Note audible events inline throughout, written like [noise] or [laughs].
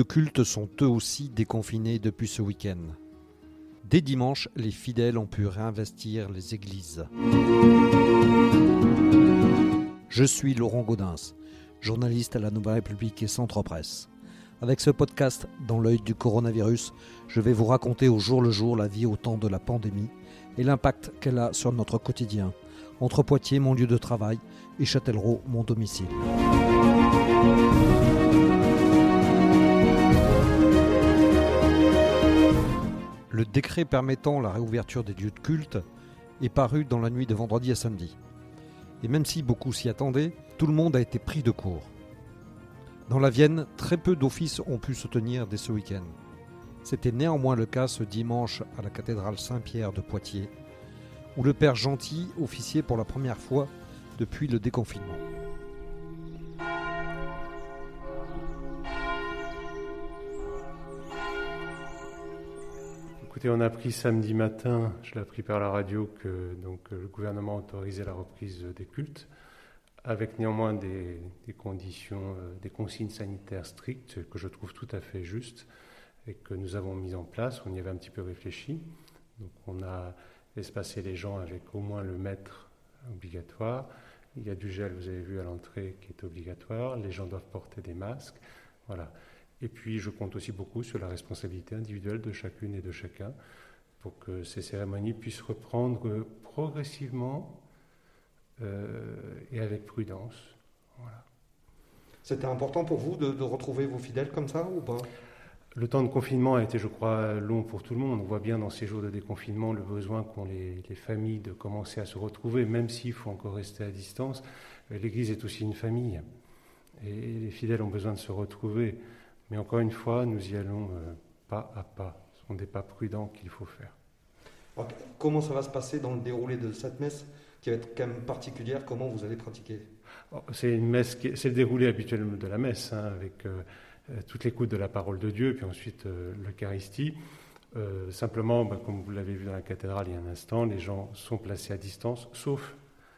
de culte sont eux aussi déconfinés depuis ce week-end. Dès dimanche, les fidèles ont pu réinvestir les églises. Je suis Laurent Gaudens, journaliste à la Nouvelle République et Centre Presse. Avec ce podcast dans l'œil du coronavirus, je vais vous raconter au jour le jour la vie au temps de la pandémie et l'impact qu'elle a sur notre quotidien, entre Poitiers, mon lieu de travail, et Châtellerault, mon domicile. Le décret permettant la réouverture des lieux de culte est paru dans la nuit de vendredi à samedi. Et même si beaucoup s'y attendaient, tout le monde a été pris de court. Dans la Vienne, très peu d'offices ont pu se tenir dès ce week-end. C'était néanmoins le cas ce dimanche à la cathédrale Saint-Pierre de Poitiers, où le Père Gentil officiait pour la première fois depuis le déconfinement. On a appris samedi matin, je l'ai appris par la radio, que donc, le gouvernement autorisait la reprise des cultes, avec néanmoins des, conditions, euh, des consignes sanitaires strictes que je trouve tout à fait justes et que nous avons mis en place. On y avait un petit peu réfléchi. Donc on a espacé les gens avec au moins le mètre obligatoire. Il y a du gel, vous avez vu à l'entrée, qui est obligatoire. Les gens doivent porter des masques. Voilà. Et puis, je compte aussi beaucoup sur la responsabilité individuelle de chacune et de chacun pour que ces cérémonies puissent reprendre progressivement euh, et avec prudence. Voilà. C'était important pour vous de, de, retrouver vos fidèles comme ça ou pas? Le temps de confinement a été, je crois, long pour tout le monde. On voit bien dans ces jours de déconfinement le besoin qu'ont les, les, familles de commencer à se retrouver, même s'il faut encore rester à distance. L'Église est aussi une famille et les fidèles ont besoin de se retrouver. Mais encore une fois, nous y allons euh, pas à pas. Ce sont des pas prudents qu'il faut faire. Alors, comment ça va se passer dans le déroulé de cette messe qui va être quand même particulière? Comment vous allez pratiquer? C'est une messe, c'est le déroulé habituel de la messe, hein, avec euh, toute l'écoute de la parole de Dieu, puis ensuite euh, l'Eucharistie. Euh, simplement, bah, comme vous l'avez vu dans la cathédrale il y a un instant, les gens sont placés à distance, sauf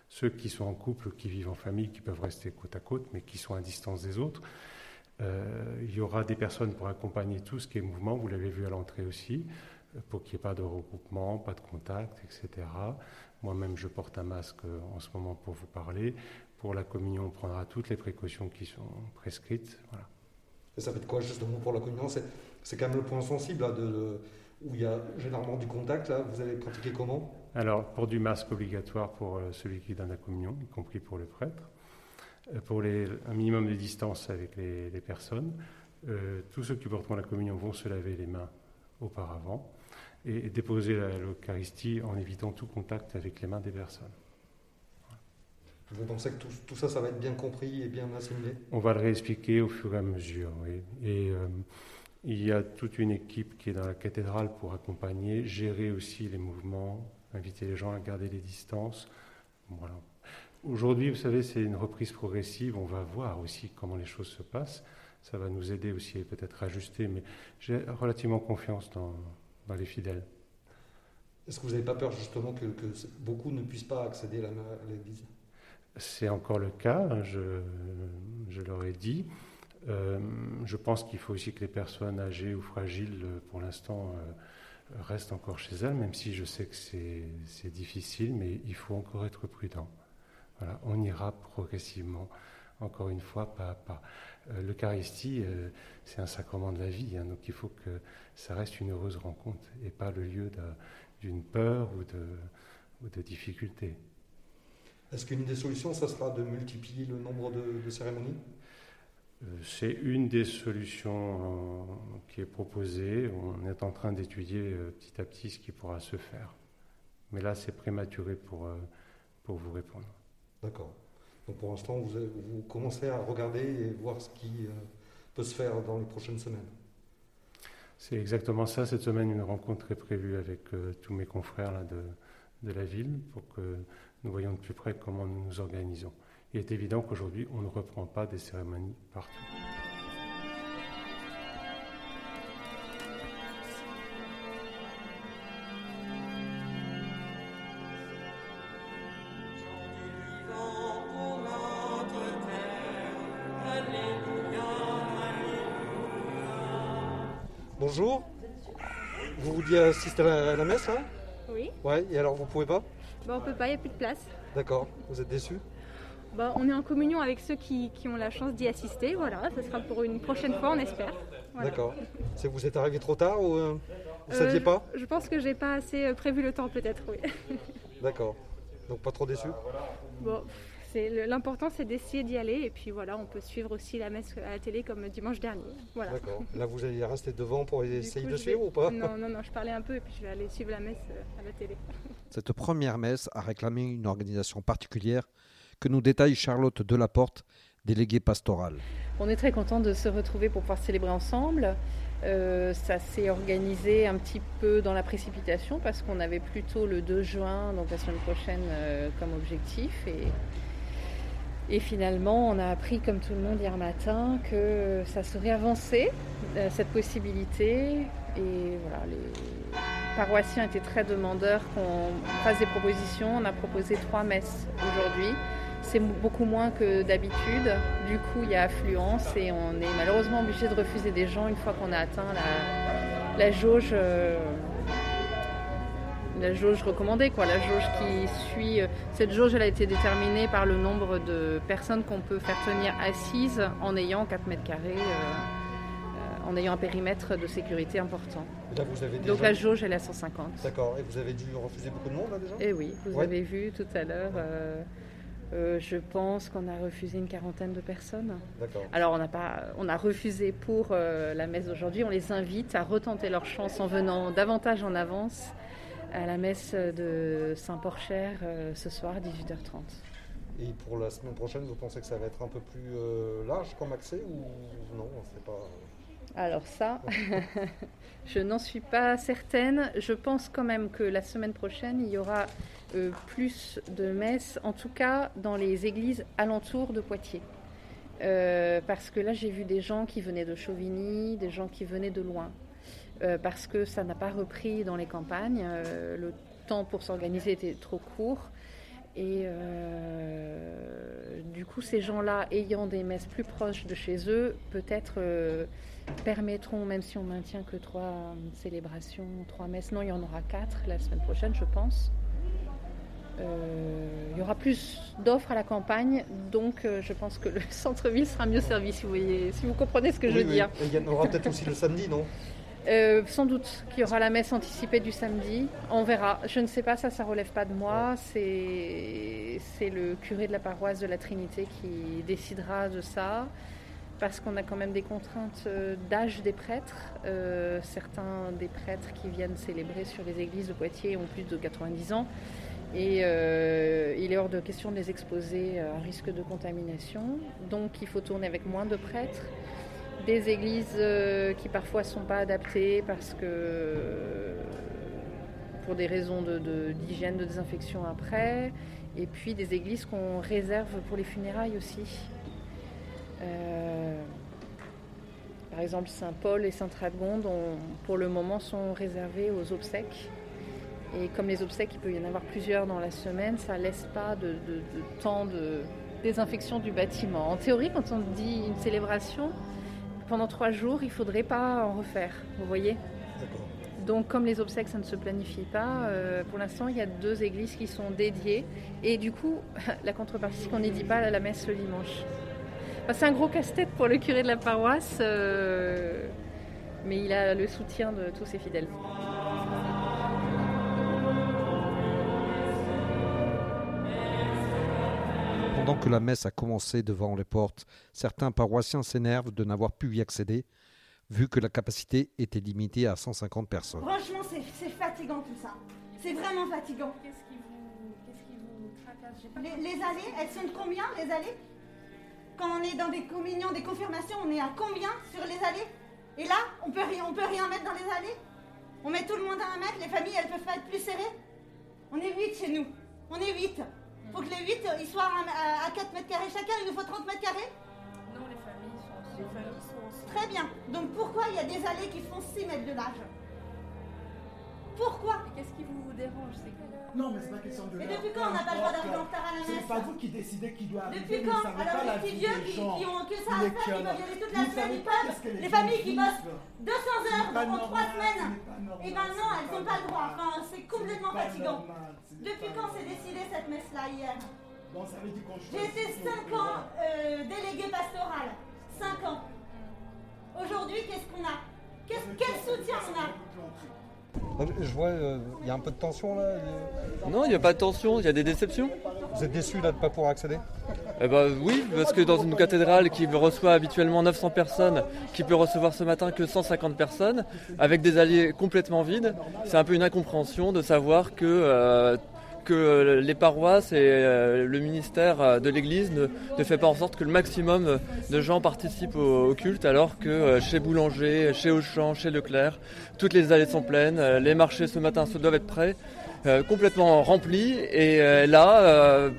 ceux qui sont en couple, qui vivent en famille, qui peuvent rester côte à côte, mais qui sont à distance des autres. Euh, il y aura des personnes pour accompagner tout ce qui est mouvement, vous l'avez vu à l'entrée aussi, pour qu'il n'y ait pas de regroupement, pas de contact, etc. Moi-même, je porte un masque en ce moment pour vous parler. Pour la communion, on prendra toutes les précautions qui sont prescrites. Voilà. Et ça fait de quoi justement pour la communion? C'est quand même le point sensible là, de, de, où il y a généralement du contact. Là. Vous allez pratiquer comment? Alors, pour du masque obligatoire pour celui qui donne la communion, y compris pour le prêtre pour les, un minimum de distance avec les, les personnes. Euh, tous ceux qui porteront la communion vont se laver les mains auparavant et, et déposer l'Eucharistie en évitant tout contact avec les mains des personnes. Vous pensez que tout, tout, ça, ça va être bien compris et bien assimilé On va le réexpliquer au fur et à mesure, oui. Et euh, il y a toute une équipe qui est dans la cathédrale pour accompagner, gérer aussi les mouvements, inviter les gens à garder les distances. Voilà. Aujourd'hui, vous savez, c'est une reprise progressive. On va voir aussi comment les choses se passent. Ça va nous aider aussi et peut-être ajuster, mais j'ai relativement confiance dans, dans les fidèles. Est-ce que vous n'avez pas peur justement que, que, beaucoup ne puissent pas accéder à l'Église? C'est encore le cas, hein, je, je leur ai dit. Euh, je pense qu'il faut aussi que les personnes âgées ou fragiles, pour l'instant, euh, restent encore chez elles, même si je sais que c'est difficile, mais il faut encore être prudent. Voilà, on ira progressivement, encore une fois, pas à pas. Euh, L'Eucharistie, euh, c'est un sacrement de la vie, hein, donc il faut que ça reste une heureuse rencontre et pas le lieu d'une peur ou de, ou de difficultés. Est-ce qu'une des solutions, ça sera de multiplier le nombre de, de cérémonies? Euh, C'est une des solutions qui est proposée. On est en train d'étudier petit à petit ce qui pourra se faire. Mais là, c'est prématuré pour, pour vous répondre. D'accord. Donc pour l'instant, vous, commencez à regarder et voir ce qui euh, peut se faire dans les prochaines semaines. C'est exactement ça. Cette semaine, une rencontre est prévue avec euh, tous mes confrères de, de, la ville pour que nous voyions de plus près comment nous nous organisons. Il est évident qu'aujourd'hui, on ne reprend pas des cérémonies partout. Bonjour. Vous vouliez assister à la, messe, hein? Oui. Ouais, et alors vous pouvez pas? Bah on peut pas, il n'y a plus de place. D'accord. Vous êtes déçu bah, on est en communion avec ceux qui, ont la chance d'y assister. Voilà, ce sera pour une prochaine fois, on espère. D'accord. C'est vous êtes arrivé trop tard ou euh, vous ne saviez euh, pas? Je pense que j'ai pas assez euh, prévu le temps, peut-être, oui. D'accord. Donc pas trop déçu Bon, l'important c'est d'essayer d'y aller et puis voilà, on peut suivre aussi la messe à la télé comme dimanche dernier. Voilà. D'accord. Là vous allez rester devant pour essayer de suivre ou pas Non, non, non, je parlais un peu et puis je vais aller suivre la messe à la télé. [laughs] Cette première messe a réclamé une organisation particulière que nous détaille Charlotte Delaporte, déléguée pastorale. On est très content de se retrouver pour pouvoir célébrer ensemble. Euh, ça s'est organisé un petit peu dans la précipitation parce qu'on avait plutôt le 2 juin, donc la semaine prochaine, euh, comme objectif. Et, et, finalement, on a appris, comme tout le monde hier matin, que ça serait avancé, euh, cette possibilité. Et voilà, les paroissiens étaient très demandeurs qu'on fasse des propositions. On a proposé trois messes aujourd'hui c'est beaucoup moins que d'habitude. Du coup, il y a affluence et on est malheureusement obligé de refuser des gens une fois qu'on a atteint la, jauge. Euh, la jauge recommandée, quoi, la jauge qui suit. Euh, cette jauge, elle a été déterminée par le nombre de personnes qu'on peut faire tenir assises en ayant 4 mètres carrés, euh, en ayant un périmètre de sécurité important. Donc la jauge, elle est à 150. D'accord. Et vous avez dû refuser beaucoup de monde là déjà? Eh oui, vous avez vu tout à l'heure. Euh, je pense qu'on a refusé une quarantaine de personnes. Alors on a pas, on a refusé pour euh, la messe d'aujourd'hui. On les invite à retenter leur chance en venant davantage en avance à la messe de Saint-Porcher euh, ce soir 18h30. Et pour la semaine prochaine, vous pensez que ça va être un peu plus large comme accès ou non pas... Alors ça, [laughs] je n'en suis pas certaine. Je pense quand même que la semaine prochaine, il y aura euh, plus de messes, en tout cas dans les églises alentours de Poitiers. Euh, parce que là, j'ai vu des gens qui venaient de Chauvigny, des gens qui venaient de loin. Euh, parce que ça n'a pas repris dans les campagnes. le temps pour s'organiser était trop court. Et du coup, ces gens-là, ayant des messes plus proches de chez eux, peut-être permettront, même si on maintient que trois célébrations, trois messes, non, il y en aura quatre la semaine prochaine, je pense. Euh, il y aura plus d'offres à la campagne, donc euh, je pense que le [laughs] centre-ville sera mieux servi, si vous, voyez, si vous comprenez ce que je veux dire. il y en aura peut-être aussi le samedi, non? Euh, sans doute qu'il y aura la messe anticipée du samedi. On verra. Je ne sais pas, ça, ça relève pas de moi. C'est, c'est le curé de la paroisse de la Trinité qui décidera de ça. Parce qu'on a quand même des contraintes d'âge des prêtres. certains des prêtres qui viennent célébrer sur les églises de Poitiers ont plus de 90 ans. Et euh, il est hors de question de les exposer à un risque de contamination. Donc il faut tourner avec moins de prêtres. Des églises euh, qui parfois sont pas adaptées parce que pour des raisons d'hygiène, de, désinfection après. Et puis des églises qu'on réserve pour les funérailles aussi. Euh, par exemple, Saint-Paul et Sainte-Radegonde, pour le moment, sont réservés aux obsèques. Et comme les obsèques, il peut y en avoir plusieurs dans la semaine, ça laisse pas de, temps de désinfection du bâtiment. En théorie, quand on dit une célébration, pendant trois jours, il ne faudrait pas en refaire, vous voyez donc, comme les obsèques, ça ne se planifie pas, euh, pour l'instant, il y a deux églises qui sont dédiées. Et du coup, [laughs] la contrepartie, c'est qu'on n'y dit pas la messe le dimanche. c'est un gros casse-tête pour le curé de la paroisse, euh, mais il a le soutien de tous ses fidèles. Pendant que la messe a commencé devant les portes, certains paroissiens s'énervent de n'avoir pu y accéder, vu que la capacité était limitée à 150 personnes. Franchement, c'est fatigant tout ça. C'est vraiment fatigant. Qu'est-ce qui vous, tracasse? Les, les, allées, elles sont de combien les allées? Quand on est dans des communions, des confirmations, on est à combien sur les allées? Et là, on peut, on peut rien mettre dans les allées On met tout le monde à un mètre, les familles, elles peuvent pas être plus serrées On est 8 chez nous. On est 8 faut que les 8 ils soient à, 4 mètres carrés chacun, il nous faut 30 mètres carrés Non, les familles sont aussi. Les familles sont Très bien. Donc pourquoi il y a des allées qui font 6 mètres de large? Pourquoi? Qu'est-ce qui vous dérange? C'est Non, mais c'est pas question de Mais depuis quand on n'a pas le droit d'arriver en retard à la C'est messe pas vous qui décidez qui doit arriver. Depuis quand Alors les petits vie vieux qui, ont que ça à Les faire, qui veulent y aller toute la semaine, ils peuvent. Les familles qui bossent 200 heures pas en 3 normal, semaines, et ben non, c'est elles n'ont pas le droit. Enfin, c'est complètement C'est fatigant. Depuis quand c'est décidé cette messe-là hier Bon, ça veut dire qu'on J'ai été choisit 5 nos ans euh, déléguée pastorale. 5 ans. Aujourd'hui, qu'est-ce qu'on a? Quel soutien on a? Je vois, euh, il y a un peu de tension là. Non, il n'y a pas de tension, il y a des déceptions. Vous êtes déçu là de ne pas pouvoir accéder? Eh ben oui, parce que dans une cathédrale qui reçoit habituellement 900 personnes, qui peut recevoir ce matin que 150 personnes, avec des alliés complètement vides, c'est un peu une incompréhension de savoir que, euh, que les paroisses et euh, le ministère euh, de l'Église ne, ne fait pas en sorte que le maximum de gens participent au, culte, alors que euh, chez Boulanger, chez Auchan, chez Leclerc, toutes les allées sont pleines, euh, les marchés ce matin se doivent être prêts, euh, complètement remplis, et euh, là... euh,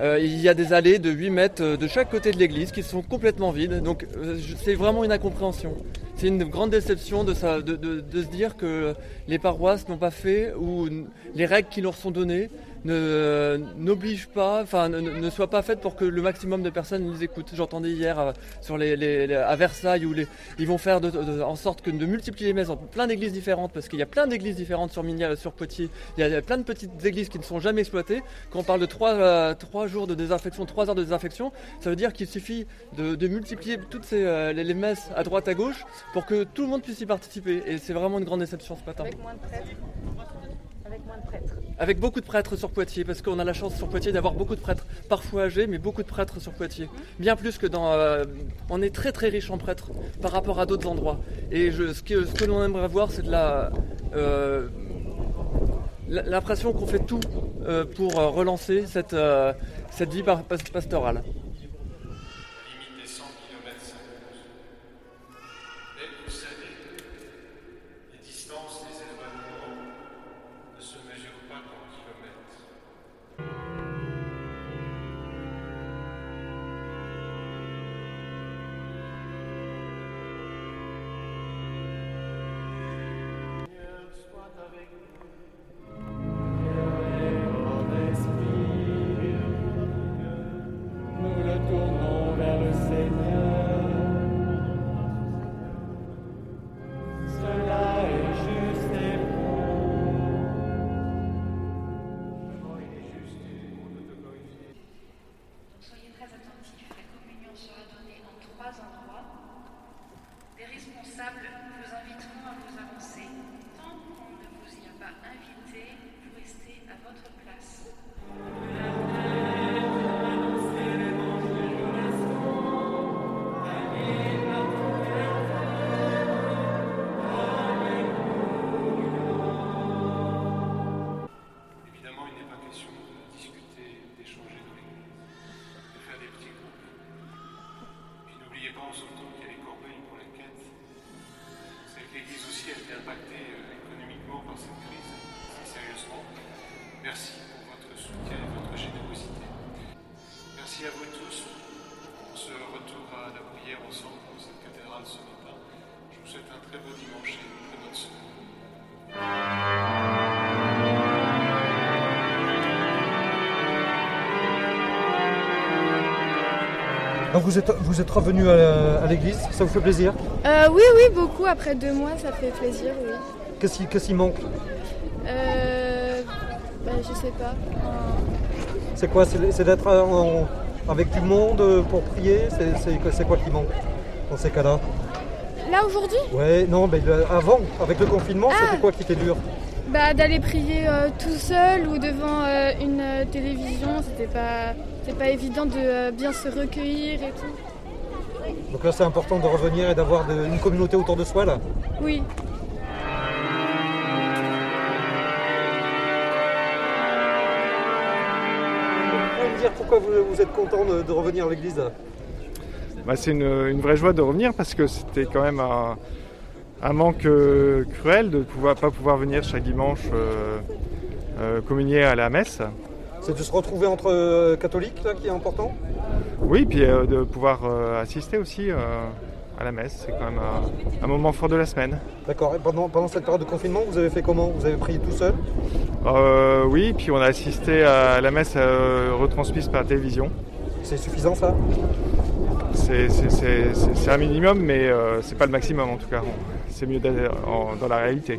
euh, il y a des allées de 8 mètres euh, de chaque côté de l'église qui sont complètement vides. Donc euh, c'est vraiment une incompréhension. C'est une grande déception de, se dire que les paroisses n'ont pas fait ou les règles qui leur sont données ne- n'obligent pas, enfin ne, soient pas faites pour que le maximum de personnes les écoutent. J'entendais hier euh, sur les, à Versailles où ils vont faire en sorte que de multiplier les messes dans plein d'églises différentes parce qu'il y a plein d'églises différentes sur Mignal, sur Poitiers. Il y a- plein de petites églises qui ne sont jamais exploitées. Quand on parle de trois, euh, trois jours de désinfection, trois heures de désinfection, ça veut dire qu'il suffit de, de multiplier toutes ces, euh, les, les messes à droite à gauche pour que tout le monde puisse y participer. Et c'est vraiment une grande déception ce matin. Avec moins de prêtres. Avec beaucoup de prêtres sur Poitiers, parce qu'on a la chance sur Poitiers d'avoir beaucoup de prêtres, parfois âgés, mais beaucoup de prêtres sur Poitiers. Bien plus que dans... euh, on est très très riche en prêtres par rapport à d'autres endroits. Et je, ce que, ce que l'on aimerait voir, c'est de la... euh, l'impression qu'on fait tout euh, pour relancer cette, cette vie pastorale. Les responsables vous inviteront à vous avancer. Tant qu'on ne vous y a pas invité, vous restez à votre place. Cette crise, sérieusement. Merci pour votre soutien et votre générosité. Merci à vous tous pour ce retour à la prière ensemble dans cette cathédrale ce matin. Je vous souhaite un très beau dimanche et une très bonne semaine. Donc vous êtes, vous êtes revenu à, l'église, ça vous fait plaisir? Euh, oui, oui, beaucoup. Après deux mois, ça fait plaisir, oui. Qu'est-ce qui, manque? Euh, bah, je sais pas. C'est quoi? C'est d'être en- avec tout le monde euh, pour prier? C'est- quoi qui manque dans ces cas-là? Là, aujourd'hui, Ouais, non, mais avant, avec le confinement, Ah. c'était quoi qui était dur? Bah, d'aller prier euh, tout seul ou devant euh, une euh, télévision, c'était pas, c'était pas évident de euh, bien se recueillir et tout. Donc là, c'est important de revenir et d'avoir une communauté autour de soi, là Oui. Vous pouvez me dire pourquoi vous, vous êtes content de, de revenir à l'église Bah, c'est une, une vraie joie de revenir parce que c'était quand même un, un manque euh, cruel de ne pas pouvoir venir chaque dimanche euh, euh, communier à la messe. C'est de se retrouver entre euh, catholiques, là, qui est important? Oui, puis euh, de pouvoir euh, assister aussi euh, à la messe. C'est quand même un, moment fort de la semaine. D'accord. Et pendant, pendant cette période de confinement, vous avez fait comment? Vous avez prié tout seul? Euh, oui, puis on a assisté à la messe retransmise par la télévision. C'est suffisant ça? C'est- un minimum, mais c'est pas le maximum en tout cas. C'est mieux dans la réalité.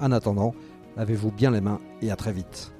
En attendant, lavez-vous bien les mains et à très vite.